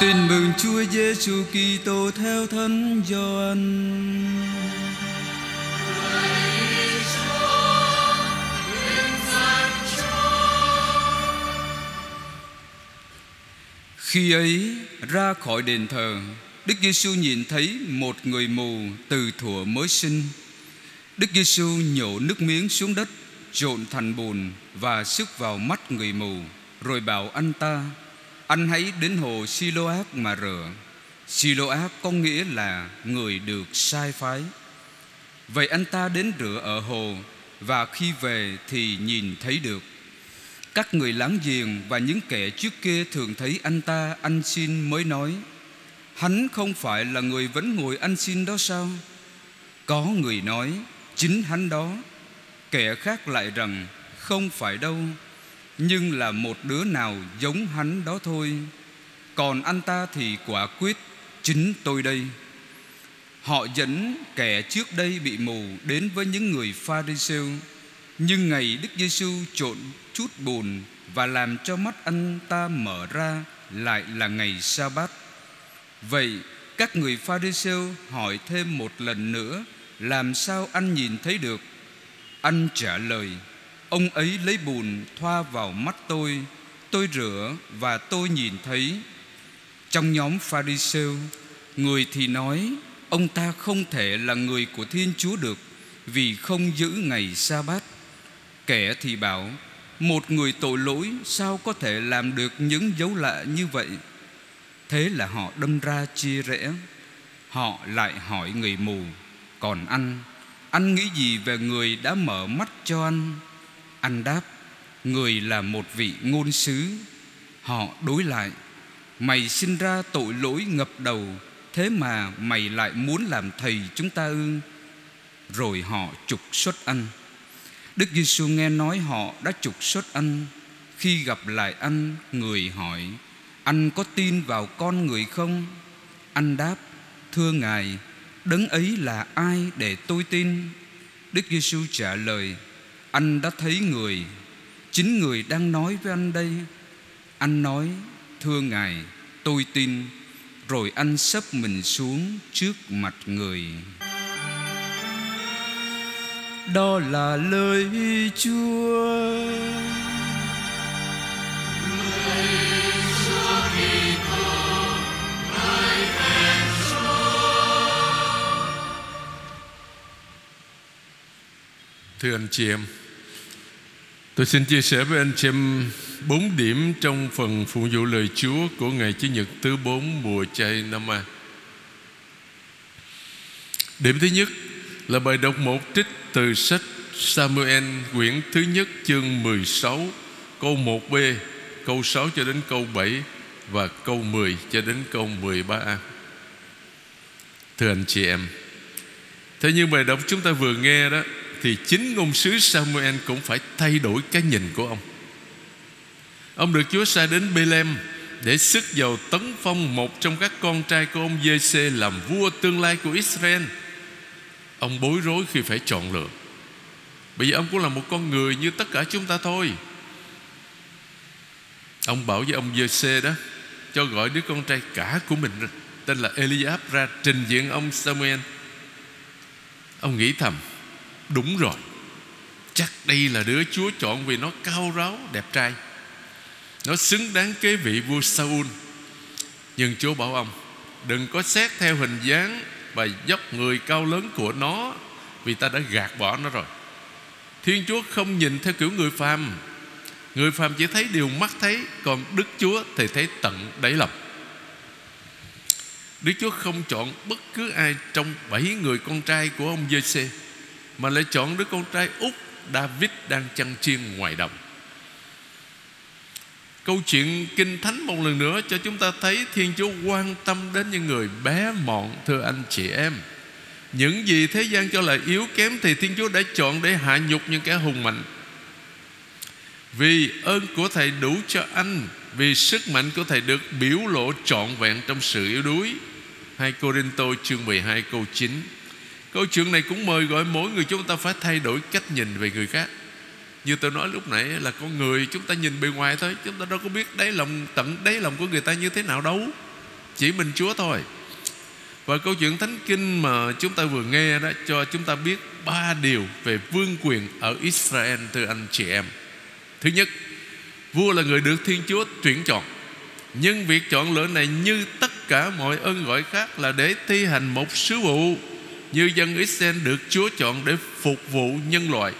Tin mừng Chúa Giêsu Kitô theo Thánh Gioan. Khi ấy ra khỏi đền thờ, Đức Giêsu nhìn thấy một người mù từ thuở mới sinh. Đức Giêsu nhổ nước miếng xuống đất, trộn thành bùn và sức vào mắt người mù, rồi bảo anh ta: anh hãy đến hồ Siloác mà rửa Siloác có nghĩa là người được sai phái. Vậy anh ta đến rửa ở hồ, Và khi về thì nhìn thấy được. Các người láng giềng và những kẻ trước kia thường thấy anh ta ăn xin mới nói, Hắn không phải là người vẫn ngồi ăn xin đó sao? Có người nói, chính hắn đó. Kẻ khác lại rằng, không phải đâu nhưng là một đứa nào giống hắn đó thôi. Còn anh ta thì quả quyết Chính tôi đây. Họ dẫn kẻ trước đây bị mù Đến với những người pha ri rêu Nhưng ngày Đức Giêsu trộn chút bùn Và làm cho mắt anh ta mở ra Lại là ngày sa bát Vậy các người pha ri rêu hỏi thêm một lần nữa, Làm sao anh nhìn thấy được? Anh trả lời Ông ấy lấy bùn thoa vào mắt tôi. Tôi rửa và tôi nhìn thấy. Trong nhóm Pharisêu, Người thì nói, Ông ta không thể là người của Thiên Chúa được Vì không giữ ngày sa bát Kẻ thì bảo, Một người tội lỗi Sao có thể làm được những dấu lạ như vậy? Thế là họ đâm ra chia rẽ. Họ lại hỏi người mù, Còn anh Anh nghĩ gì về người đã mở mắt cho anh anh đáp, Người là một vị ngôn sứ. Họ đối lại. Mày sinh ra tội lỗi ngập đầu, Thế mà mày lại muốn làm thầy chúng ta ư? Rồi họ trục xuất anh. Đức Giêsu nghe nói họ đã trục xuất anh. Khi gặp lại anh, Người hỏi, Anh có tin vào con người không? Anh đáp, Thưa Ngài, Đấng ấy là ai để tôi tin? Đức Giêsu trả lời anh đã thấy người, Chính người đang nói với anh đây. Anh nói, Thưa Ngài, tôi tin, Rồi anh sấp mình xuống trước mặt người. Đó là lời Chúa. Thưa anh chị em Tôi xin chia sẻ với anh chị em bốn điểm trong phần phụ vụ lời Chúa của ngày Chủ nhật thứ bốn mùa chay năm A. Điểm thứ nhất là bài đọc một trích từ sách Samuel quyển thứ nhất chương 16 câu 1b, câu 6 cho đến câu 7 và câu 10 cho đến câu 13a. Thưa anh chị em, thế nhưng bài đọc chúng ta vừa nghe đó thì chính ngôn sứ Samuel cũng phải thay đổi cái nhìn của ông. Ông được Chúa sai đến Bethlehem để sức dầu tấn phong một trong các con trai của ông giê làm vua tương lai của Israel. Ông bối rối khi phải chọn lựa. Bởi vì ông cũng là một con người như tất cả chúng ta thôi. Ông bảo với ông giê đó, cho gọi đứa con trai cả của mình tên là Eliab ra trình diện ông Samuel. Ông nghĩ thầm Đúng rồi. Chắc đây là đứa Chúa chọn vì nó cao ráo, đẹp trai. Nó xứng đáng kế vị vua Saul. Nhưng Chúa bảo ông, Đừng có xét theo hình dáng Và dốc người cao lớn của nó, Vì ta đã gạt bỏ nó rồi. Thiên Chúa không nhìn theo kiểu người phàm. Người phàm chỉ thấy điều mắt thấy, Còn Đức Chúa thì thấy tận đáy lòng. Đức Chúa không chọn bất cứ ai Trong bảy người con trai của ông Giê-xê mà lại chọn đứa con trai út David đang chăn chiên ngoài đồng. Câu chuyện Kinh Thánh một lần nữa cho chúng ta thấy Thiên Chúa quan tâm đến những người bé mọn, Thưa anh chị em. Những gì thế gian cho là yếu kém Thì Thiên Chúa đã chọn để hạ nhục những kẻ hùng mạnh. Vì ơn của Thầy đủ cho anh, Vì sức mạnh của Thầy được biểu lộ trọn vẹn trong sự yếu đuối. 2 Corinto chương 12 câu 9 Câu chuyện này cũng mời gọi mỗi người chúng ta phải thay đổi cách nhìn về người khác. Như tôi nói lúc nãy là con người chúng ta nhìn bề ngoài thôi, Chúng ta đâu có biết đáy lòng tận đáy lòng của người ta như thế nào đâu. Chỉ mình Chúa thôi. Và câu chuyện thánh kinh mà chúng ta vừa nghe đó cho chúng ta biết ba điều về vương quyền ở Israel thưa anh chị em. Thứ nhất, vua là người được Thiên Chúa tuyển chọn. Nhưng việc chọn lựa này như tất cả mọi ơn gọi khác là để thi hành một sứ vụ như dân Israel được Chúa chọn để phục vụ nhân loại,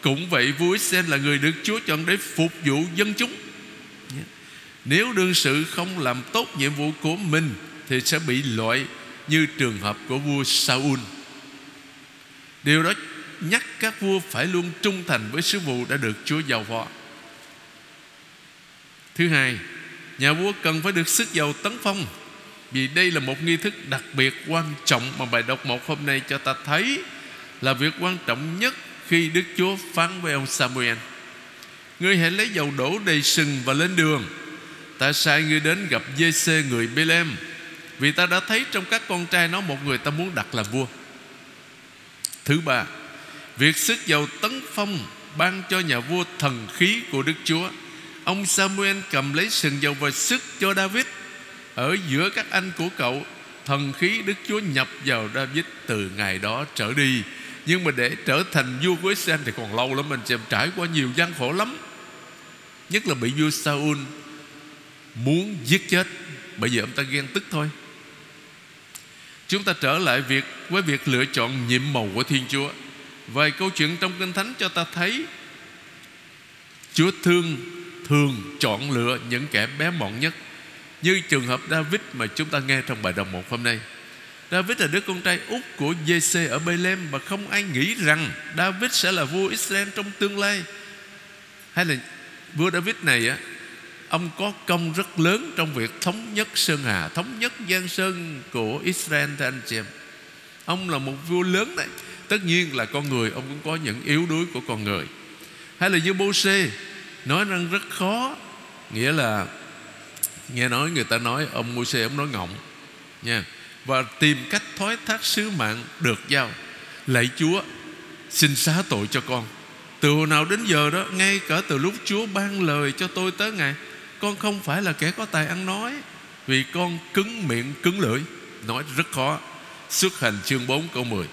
cũng vậy vua Israel là người được Chúa chọn để phục vụ dân chúng. Nếu đương sự không làm tốt nhiệm vụ của mình Thì sẽ bị loại như trường hợp của vua Saul. Điều đó nhắc các vua phải luôn trung thành với sứ vụ đã được Chúa giao phó. Thứ hai, Nhà vua cần phải được sức giàu tấn phong. Vì đây là một nghi thức đặc biệt quan trọng Mà bài đọc một hôm nay cho ta thấy Là việc quan trọng nhất khi Đức Chúa phán với ông Samuel. Ngươi hãy lấy dầu đổ đầy sừng và lên đường. Ta sai ngươi đến gặp giê người Bê-lem, Vì ta đã thấy trong các con trai nó Một người ta muốn đặt làm vua. Thứ ba, Việc sức dầu tấn phong Ban cho nhà vua thần khí của Đức Chúa. Ông Samuel cầm lấy sừng dầu và sức cho David. Ở giữa các anh của cậu, Thần khí Đức Chúa nhập vào David từ ngày đó trở đi. Nhưng mà để trở thành vua của Israel thì còn lâu lắm Mình sẽ trải qua nhiều gian khổ lắm. Nhất là bị vua Saul Muốn giết chết. Bởi vì ông ta ghen tức thôi. Chúng ta trở lại việc, với việc lựa chọn nhiệm màu của Thiên Chúa. Vài câu chuyện trong Kinh Thánh cho ta thấy, Chúa thương, thường chọn lựa những kẻ bé mọn nhất. Như trường hợp David mà chúng ta nghe trong bài đồng một hôm nay. David là đứa con trai út của Giê-xê ở Bethlehem Và không ai nghĩ rằng David sẽ là vua Israel trong tương lai. Hay là vua David này á, Ông có công rất lớn trong việc thống nhất Sơn Hà, Thống nhất Giang Sơn của Israel, thưa anh chị em. Ông là một vua lớn đấy. Tất nhiên là con người Ông cũng có những yếu đuối của con người. Hay là như Bô Sê Nói rằng rất khó, Nghĩa là Nghe nói người ta nói Ông Mô-xê ông nói ngọng, Nha. Và tìm cách thoái thác sứ mạng được giao. Lạy chúa, xin xá tội cho con. Từ hồi nào đến giờ đó, ngay cả từ lúc chúa ban lời cho tôi tới ngày, con không phải là kẻ có tài ăn nói. Vì con cứng miệng, cứng lưỡi. Nói rất khó. Xuất hành chương 4 câu 10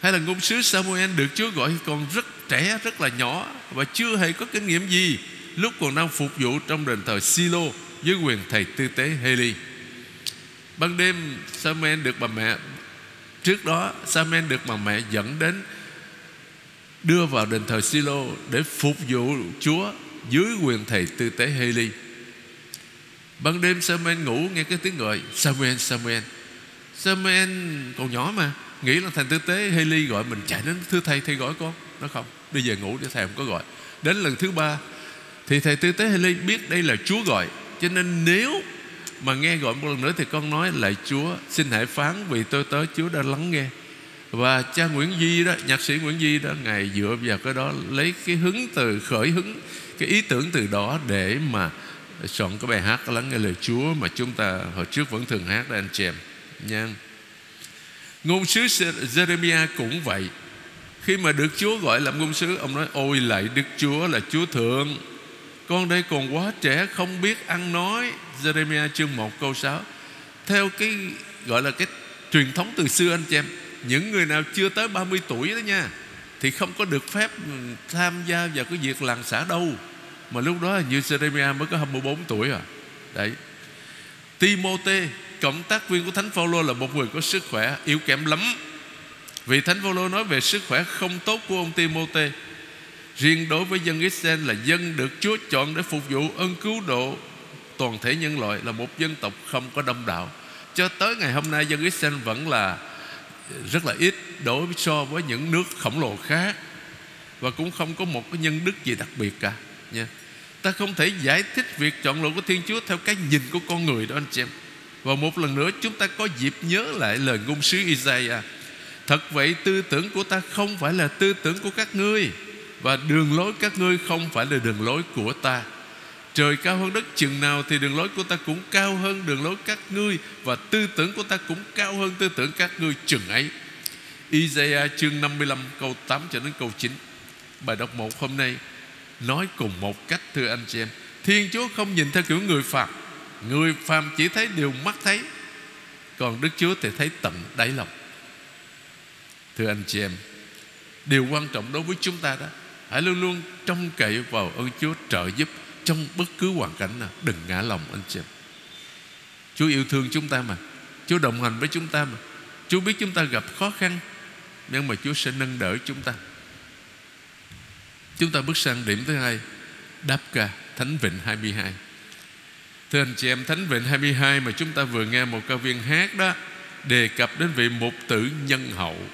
hay là ngôn sứ Samuel được Chúa gọi còn rất trẻ, rất là nhỏ và chưa hề có kinh nghiệm gì. Lúc còn đang phục vụ trong đền thờ Silo dưới quyền thầy tư tế Heli. Ban đêm Samuel được bà mẹ, Trước đó Samuel được bà mẹ dẫn đến, Đưa vào đền thờ Silo Để phục vụ Chúa Dưới quyền thầy tư tế Heli. Ban đêm Samuel ngủ nghe cái tiếng gọi Samuel Samuel Samuel còn nhỏ mà, Nghĩ là thành tư tế Haley gọi mình, chạy đến Thưa thầy thầy gọi con. Nó không Đi về ngủ để thầy không có gọi. Đến lần thứ ba, Thì thầy tư tế Haley biết đây là Chúa gọi. Cho nên nếu mà nghe gọi một lần nữa thì con nói lại Chúa xin hãy phán vì tôi tới, Chúa đã lắng nghe. Và cha Nguyễn Duy đó, nhạc sĩ Nguyễn Duy đó, ngài dựa vào cái đó lấy cái hứng từ, khởi hứng, cái ý tưởng từ đó để mà soạn cái bài hát, lắng nghe lời Chúa mà chúng ta hồi trước vẫn thường hát đó, anh chị em. Nha. Ngôn sứ Jeremiah cũng vậy. Khi mà được Chúa gọi làm ngôn sứ, ông nói, ôi, lại Đức Chúa là Chúa thượng con đây còn quá trẻ, không biết ăn nói. Jeremiah chương 1 câu 6 Theo cái gọi là cái truyền thống từ xưa anh chị em, Những người nào chưa tới 30 tuổi đó nha, Thì không có được phép tham gia vào cái việc làng xã đâu. Mà lúc đó như Jeremiah mới có 24 tuổi à. Đấy. Timote Cộng tác viên của Thánh Phaolô là một người có sức khỏe yếu kém lắm. Vì Thánh Phaolô nói về sức khỏe không tốt của ông Timote Riêng đối với dân Israel là dân được Chúa chọn để phục vụ ơn cứu độ. Toàn thể nhân loại là một dân tộc không có đông đạo cho tới ngày hôm nay, dân Israel vẫn là rất là ít đối với so với những nước khổng lồ khác. Và cũng không có một cái nhân đức gì đặc biệt cả, nha. Ta không thể giải thích việc chọn lựa của Thiên Chúa theo cái nhìn của con người đó, anh chị em. Và một lần nữa, chúng ta có dịp nhớ lại lời ngôn sứ Isaiah. Thật vậy, tư tưởng của ta không phải là tư tưởng của các ngươi. Và đường lối các ngươi không phải là đường lối của ta. Trời cao hơn đất chừng nào Thì đường lối của ta cũng cao hơn đường lối các ngươi Và tư tưởng của ta cũng cao hơn tư tưởng các ngươi chừng ấy. Isaiah chương 55 câu 8 cho đến câu 9 Bài đọc một hôm nay Nói cùng một cách thưa anh chị em. Thiên Chúa không nhìn theo kiểu người phàm, Người phàm chỉ thấy điều mắt thấy Còn Đức Chúa thì thấy tận đáy lòng. Thưa anh chị em Điều quan trọng đối với chúng ta đó Hãy luôn luôn trông cậy vào ơn Chúa trợ giúp Trong bất cứ hoàn cảnh nào. Đừng ngã lòng anh chị em. Chúa yêu thương chúng ta mà. Chúa đồng hành với chúng ta mà. Chúa biết chúng ta gặp khó khăn, Nhưng mà Chúa sẽ nâng đỡ chúng ta. Chúng ta bước sang điểm thứ hai, Đáp ca Thánh Vịnh 22 Thưa anh chị em, Thánh Vịnh 22 mà chúng ta vừa nghe một ca viên hát đó, Đề cập đến vị mục tử nhân hậu.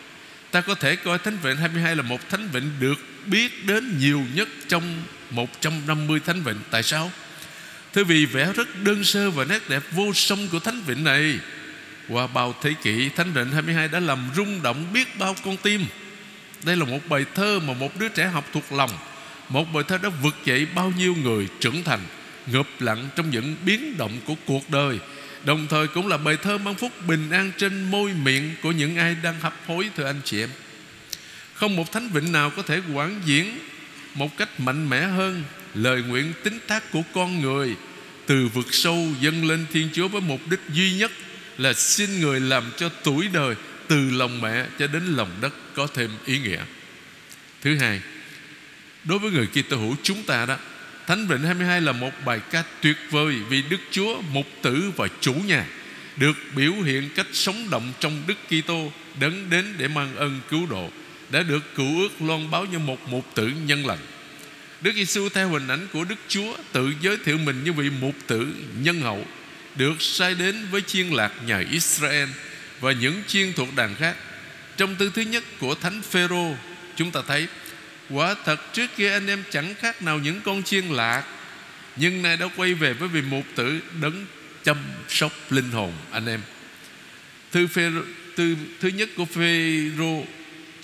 Ta có thể coi Thánh Vịnh 22 là một Thánh Vịnh được biết đến nhiều nhất trong 150 Thánh Vịnh. Tại sao? Thưa vì vẽ rất đơn sơ và nét đẹp vô song của Thánh Vịnh này. Qua bao thế kỷ, Thánh Vịnh 22 đã làm rung động biết bao con tim. Đây là một bài thơ mà một đứa trẻ học thuộc lòng. Một bài thơ đã vực dậy bao nhiêu người trưởng thành, Ngập lặng trong những biến động của cuộc đời. Đồng thời cũng là bài thơ mang phúc bình an trên môi miệng Của những ai đang hấp hối, thưa anh chị em. Không một thánh vịnh nào có thể quảng diễn Một cách mạnh mẽ hơn Lời nguyện tính tác của con người. Từ vực sâu dâng lên Thiên Chúa Với mục đích duy nhất Là xin người làm cho tuổi đời Từ lòng mẹ cho đến lòng đất Có thêm ý nghĩa. Thứ hai Đối với người Kitô hữu chúng ta đó Thánh Vịnh 22 là một bài ca tuyệt vời Vì Đức Chúa, Mục Tử và Chủ nhà Được biểu hiện cách sống động trong Đức Kitô Đấng đến để mang ơn cứu độ. Đã được cựu ước loan báo như một mục tử nhân lành. Đức Giêsu theo hình ảnh của Đức Chúa Tự giới thiệu mình như vị mục tử nhân hậu Được sai đến với chiên lạc nhà Israel Và những chiên thuộc đàn khác. Trong tư thứ nhất của Thánh Phêrô Chúng ta thấy Quả thật trước kia anh em chẳng khác nào những con chiên lạc Nhưng nay đã quay về với vị mục tử Đấng chăm sóc linh hồn anh em. Thư, phê, thư, thứ nhất của Phêrô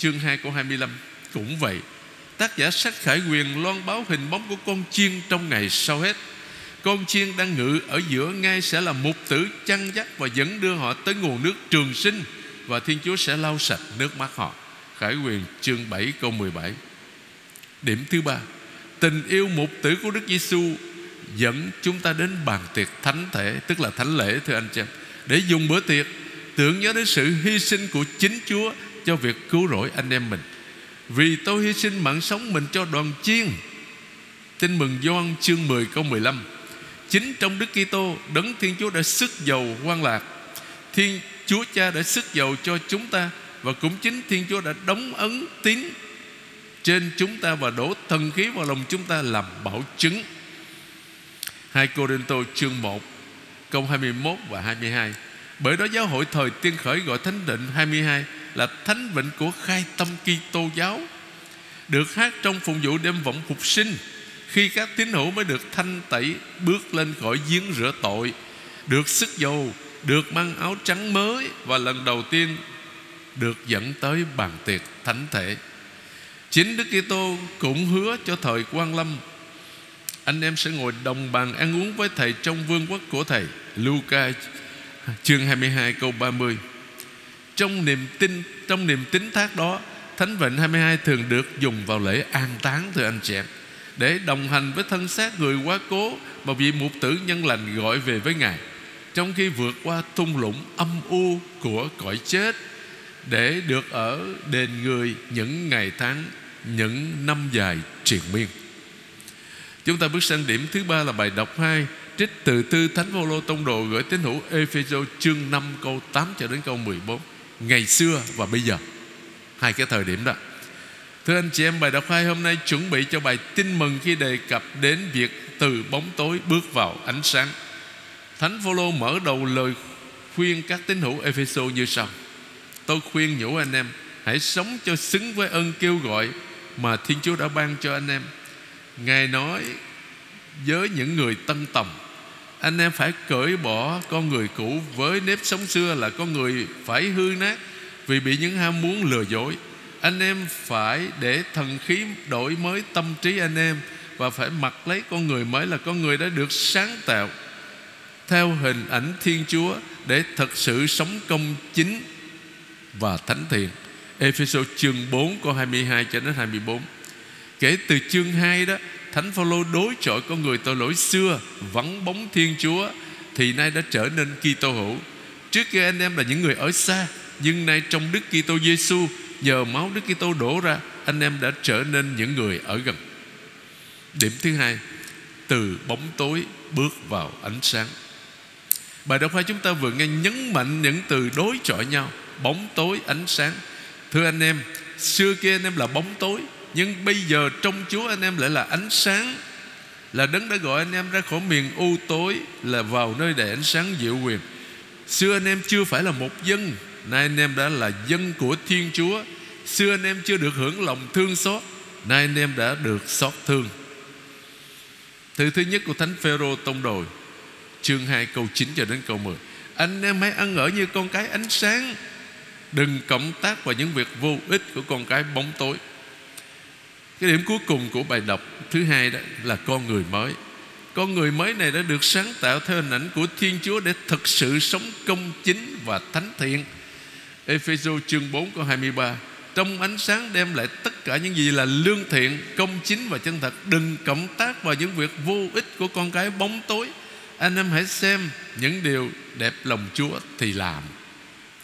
chương 2 câu 25 Cũng vậy, Tác giả sách khải quyền loan báo hình bóng của con chiên trong ngày sau hết. Con chiên đang ngự ở giữa ngay sẽ là mục tử chăn dắt Và dẫn đưa họ tới nguồn nước trường sinh, Và Thiên Chúa sẽ lau sạch nước mắt họ. Khải quyền chương 7 câu 17 Điểm thứ ba, Tình yêu mục tử của Đức Giêsu Dẫn chúng ta đến bàn tiệc thánh thể, Tức là thánh lễ, thưa anh chị em. Để dùng bữa tiệc, Tưởng nhớ đến sự hy sinh của chính Chúa cho việc cứu rỗi anh em mình. Vì tôi hy sinh mạng sống mình cho đoàn chiên. Tin mừng Gioan chương 10 câu 15 Chính trong Đức Kitô, Đấng Thiên Chúa đã sức dầu quan lạc. Thiên Chúa Cha đã sức dầu cho chúng ta Và cũng chính Thiên Chúa đã đóng ấn tín trên chúng ta và đổ thần khí vào lòng chúng ta làm bảo chứng. 2 Corinto chương 1 câu 21 và 22 Bởi đó giáo hội thời tiên khởi gọi Thánh Định 22 là Thánh Vịnh của khai tâm Kitô giáo, Được hát trong phụng vụ đêm vọng phục sinh. Khi các tín hữu mới được thanh tẩy, Bước lên khỏi giếng rửa tội, Được sức dầu, Được mang áo trắng mới Và lần đầu tiên Được dẫn tới bàn tiệc thánh thể. Chính Đức Kitô cũng hứa cho thời quan lâm, Anh em sẽ ngồi đồng bàn ăn uống với Thầy Trong vương quốc của Thầy. Luca chương 22 câu 30 trong niềm tin, Trong niềm tín thác đó, Thánh Vịnh 22 thường được dùng vào lễ an táng Thưa anh chị em. Để đồng hành với thân xác người quá cố Mà vị mục tử nhân lành gọi về với Ngài. Trong khi vượt qua thung lũng âm u của cõi chết, Để được ở đền người những ngày tháng, những năm dài triền miên. Chúng ta bước sang điểm thứ ba là bài đọc 2 Trích từ tư Thánh Phaolô Tông Đồ gửi tín hữu Epheso chương 5 câu 8 cho đến câu 14 Ngày xưa và bây giờ. Hai cái thời điểm đó. Thưa anh chị em, bài đọc hai hôm nay chuẩn bị cho bài tin mừng Khi đề cập đến việc từ bóng tối bước vào ánh sáng. Thánh Phaolô mở đầu lời khuyên các tín hữu Epheso như sau. Tôi khuyên nhủ anh em, Hãy sống cho xứng với ơn kêu gọi mà Thiên Chúa đã ban cho anh em. Ngài nói với những người tân tầm anh em phải cởi bỏ con người cũ Với nếp sống xưa là con người phải hư nát Vì bị những ham muốn lừa dối. Anh em phải để thần khí đổi mới tâm trí anh em Và phải mặc lấy con người mới là con người đã được sáng tạo Theo hình ảnh Thiên Chúa Để thật sự sống công chính và thánh thiện. Ephesos chương 4 câu 22 cho đến 24 Kể từ chương 2 đó Thánh Phaolô đối chọi con người tội lỗi xưa Vắng bóng Thiên Chúa thì nay đã trở nên Kitô hữu. Trước kia anh em là những người ở xa, nhưng nay trong Đức Kitô Giêsu nhờ máu Đức Kitô đổ ra, anh em đã trở nên những người ở gần. Điểm thứ hai, từ bóng tối bước vào ánh sáng. Bài đọc hai chúng ta vừa nghe nhấn mạnh những từ đối chọi nhau Bóng tối ánh sáng Thưa anh em Xưa kia anh em là bóng tối nhưng bây giờ trong Chúa anh em lại là ánh sáng. Là đấng đã gọi anh em ra khỏi miền u tối, Là vào nơi đầy ánh sáng diệu quyền. Xưa anh em chưa phải là một dân, Nay anh em đã là dân của Thiên Chúa. Xưa anh em chưa được hưởng lòng thương xót, Nay anh em đã được xót thương. Từ thứ nhất của Thánh Phêrô tông đồi, Chương 2 câu 9 cho đến câu 10 Anh em hãy ăn ở như con cái ánh sáng, Đừng cộng tác vào những việc vô ích của con cái bóng tối. Cái điểm cuối cùng của bài đọc thứ hai đó là con người mới. Con người mới này đã được sáng tạo theo hình ảnh của Thiên Chúa Để thực sự sống công chính và thánh thiện. Ephesos chương 4 câu 23 Trong ánh sáng đem lại tất cả những gì là lương thiện, Công chính và chân thật. Đừng cộng tác vào những việc vô ích của con cái bóng tối. Anh em hãy xem những điều đẹp lòng Chúa thì làm.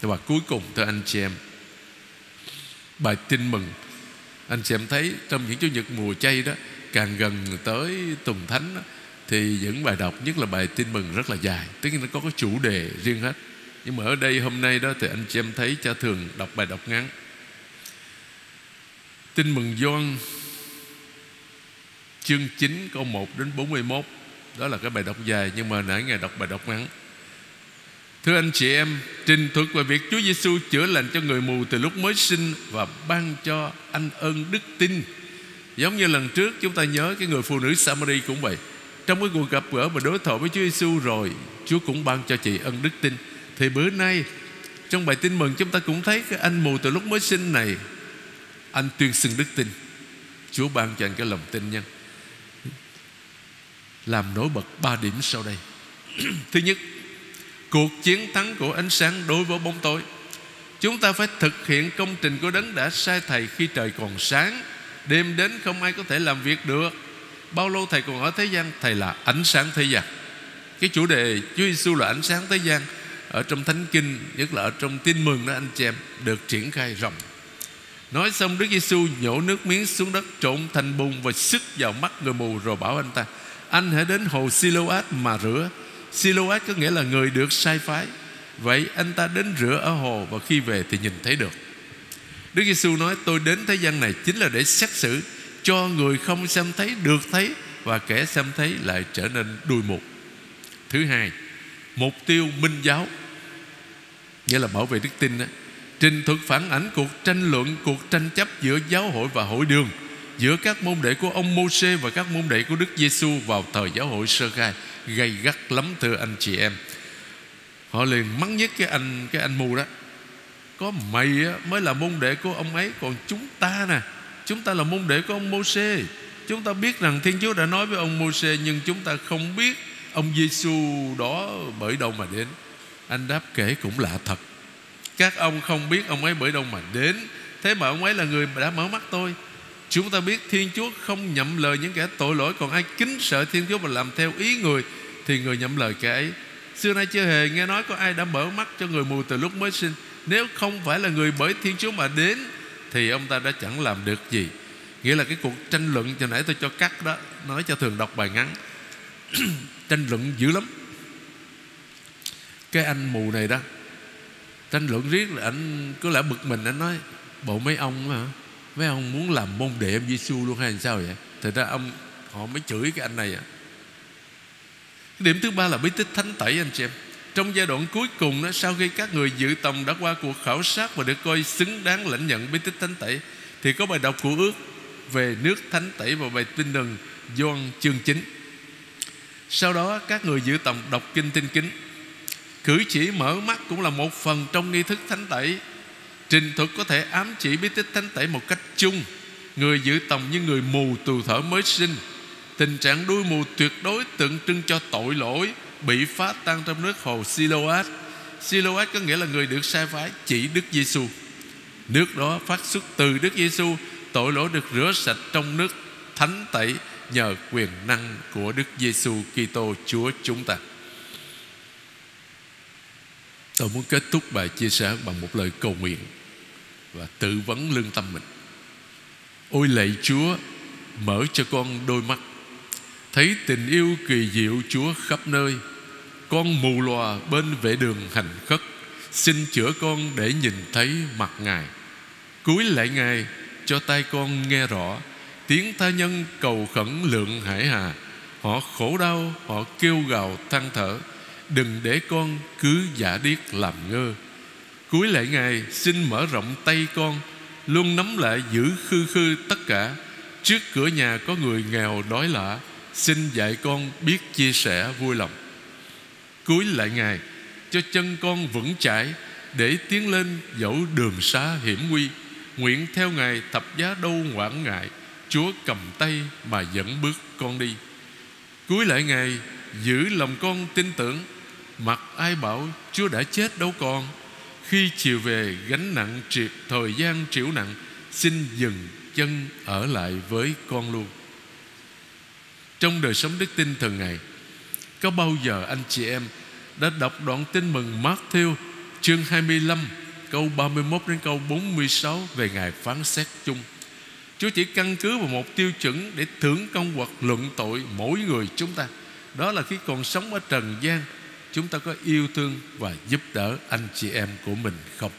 Và cuối cùng, thưa anh chị em, bài tin mừng anh chị em thấy trong những chủ nhật mùa chay đó càng gần tới tuần thánh đó, thì những bài đọc nhất là bài tin mừng rất là dài. Tức là nó có cái chủ đề riêng hết. Nhưng mà ở đây hôm nay đó thì anh chị em thấy cha thường đọc bài đọc ngắn. Tin mừng Gioan chương 9 câu 1 đến 41 đó là cái bài đọc dài Nhưng mà nãy ngày đọc bài đọc ngắn. Thưa anh chị em, Trình thuật về việc Chúa Giêsu chữa lành cho người mù Từ lúc mới sinh Và ban cho anh ơn đức tin. Giống như lần trước, chúng ta nhớ Cái người phụ nữ Samari cũng vậy. Trong cái cuộc gặp gỡ và đối thoại với Chúa Giêsu rồi, Chúa cũng ban cho chị ơn đức tin. Thì bữa nay, Trong bài tin mừng chúng ta cũng thấy Cái anh mù từ lúc mới sinh này, Anh tuyên xưng đức tin. Chúa ban cho anh cái lòng tin nhân làm nổi bật ba điểm sau đây. Thứ nhất cuộc chiến thắng của ánh sáng đối với bóng tối. Chúng ta phải thực hiện công trình của đấng đã sai thầy khi trời còn sáng. Đêm đến không ai có thể làm việc được. Bao lâu thầy còn ở thế gian? Thầy là ánh sáng thế gian. Cái chủ đề Chúa Giêsu là ánh sáng thế gian ở trong thánh kinh, nhất là ở trong tin mừng đó anh chị em, được triển khai rộng. Nói xong Đức Giêsu nhổ nước miếng xuống đất, trộn thành bùn và sức vào mắt người mù rồi bảo anh ta, anh hãy đến hồ Siloat mà rửa. Siloat có nghĩa là người được sai phái. Vậy anh ta đến rửa ở hồ Và khi về thì nhìn thấy được. Đức Giêsu nói, tôi đến thế gian này Chính là để xét xử Cho người không xem thấy được thấy Và kẻ xem thấy lại trở nên đuôi mục Thứ hai, Mục tiêu minh giáo, Nghĩa là bảo vệ đức tin đó. Trình thuật phản ảnh cuộc tranh luận, Cuộc tranh chấp giữa giáo hội và hội đường giữa các môn đệ của ông Môsê và các môn đệ của Đức Giêsu vào thời giáo hội sơ khai gay gắt lắm thưa anh chị em. Họ liền mắng nhất cái anh cái anh mù đó. Có mày mới là môn đệ của ông ấy còn chúng ta nè, chúng ta là môn đệ của ông Môsê. Chúng ta biết rằng Thiên Chúa đã nói với ông Môsê nhưng chúng ta không biết ông Giêsu đó bởi đâu mà đến. Anh đáp kể cũng lạ thật. Các ông không biết ông ấy bởi đâu mà đến Thế mà ông ấy là người đã mở mắt tôi Chúng ta biết Thiên Chúa không nhậm lời những kẻ tội lỗi, Còn ai kính sợ Thiên Chúa và làm theo ý người, Thì người nhậm lời kẻ ấy. Xưa nay chưa hề nghe nói có ai đã mở mắt cho người mù từ lúc mới sinh. Nếu không phải là người bởi Thiên Chúa mà đến, Thì ông ta đã chẳng làm được gì. Nghĩa là cái cuộc tranh luận Cho nãy tôi cho cắt đó, Nói cho thường đọc bài ngắn. Tranh luận dữ lắm. Cái anh mù này đó, Tranh luận riết là anh cứ lẽ bực mình, anh nói, Bộ mấy ông hả? Mấy ông muốn làm môn đệ ông Giêsu luôn hay sao vậy? Thật ra ông họ mới chửi cái anh này à. cái điểm thứ ba là bí tích thánh tẩy anh chị em. Trong giai đoạn cuối cùng đó, sau khi các người dự tòng đã qua cuộc khảo sát và được coi xứng đáng lãnh nhận bí tích thánh tẩy thì có bài đọc của ước về nước thánh tẩy và bài tin mừng Gioan chương 9 sau đó các người dự tòng đọc kinh tinh kính. Cử chỉ mở mắt cũng là một phần trong nghi thức thánh tẩy. Trình thuật có thể ám chỉ bí tích thánh tẩy một cách chung. Người giữ tòng như người mù tù thở mới sinh. Tình trạng đuôi mù tuyệt đối tượng trưng cho tội lỗi, Bị phá tan trong nước hồ Siloat Siloat có nghĩa là người được sai phái chỉ Đức Giêsu. Nước đó phát xuất từ Đức Giêsu Tội lỗi được rửa sạch trong nước, thánh tẩy Nhờ quyền năng của Đức Giêsu Kitô, Chúa chúng ta. Tôi muốn kết thúc bài chia sẻ bằng một lời cầu nguyện. Và tự vấn lương tâm mình. Ôi lạy Chúa, Mở cho con đôi mắt. Thấy tình yêu kỳ diệu Chúa khắp nơi, Con mù lòa bên vệ đường hành khất. Xin chữa con để nhìn thấy mặt Ngài. Cúi lại Ngài, cho tay con nghe rõ Tiếng tha nhân cầu khẩn lượng hải hà. Họ khổ đau, Họ kêu gào than thở. Đừng để con cứ giả điếc làm ngơ. Cúi lại Ngài xin mở rộng tay con, Luôn nắm lại giữ khư khư tất cả. Trước cửa nhà có người nghèo đói lạ Xin dạy con biết chia sẻ vui lòng. Cúi lại Ngài Cho chân con vững chãi, Để tiến lên dẫu đường xá hiểm nguy. Nguyện theo Ngài thập giá đâu ngoãn ngại, Chúa cầm tay mà dẫn bước con đi. Cúi lại Ngài Giữ lòng con tin tưởng, Mặc ai bảo Chúa đã chết đâu còn. Khi chiều về, gánh nặng triệt Thời gian triểu nặng, Xin dừng chân ở lại với con luôn. Trong đời sống đức tin thường ngày, Có bao giờ anh chị em Đã đọc đoạn tin mừng Matthew Chương 25 Câu 31 đến câu 46 Về Ngài phán xét chung? Chúa chỉ căn cứ vào một tiêu chuẩn Để thưởng công hoặc luận tội mỗi người chúng ta. Đó là khi còn sống ở trần gian Chúng ta có yêu thương và giúp đỡ anh chị em của mình không?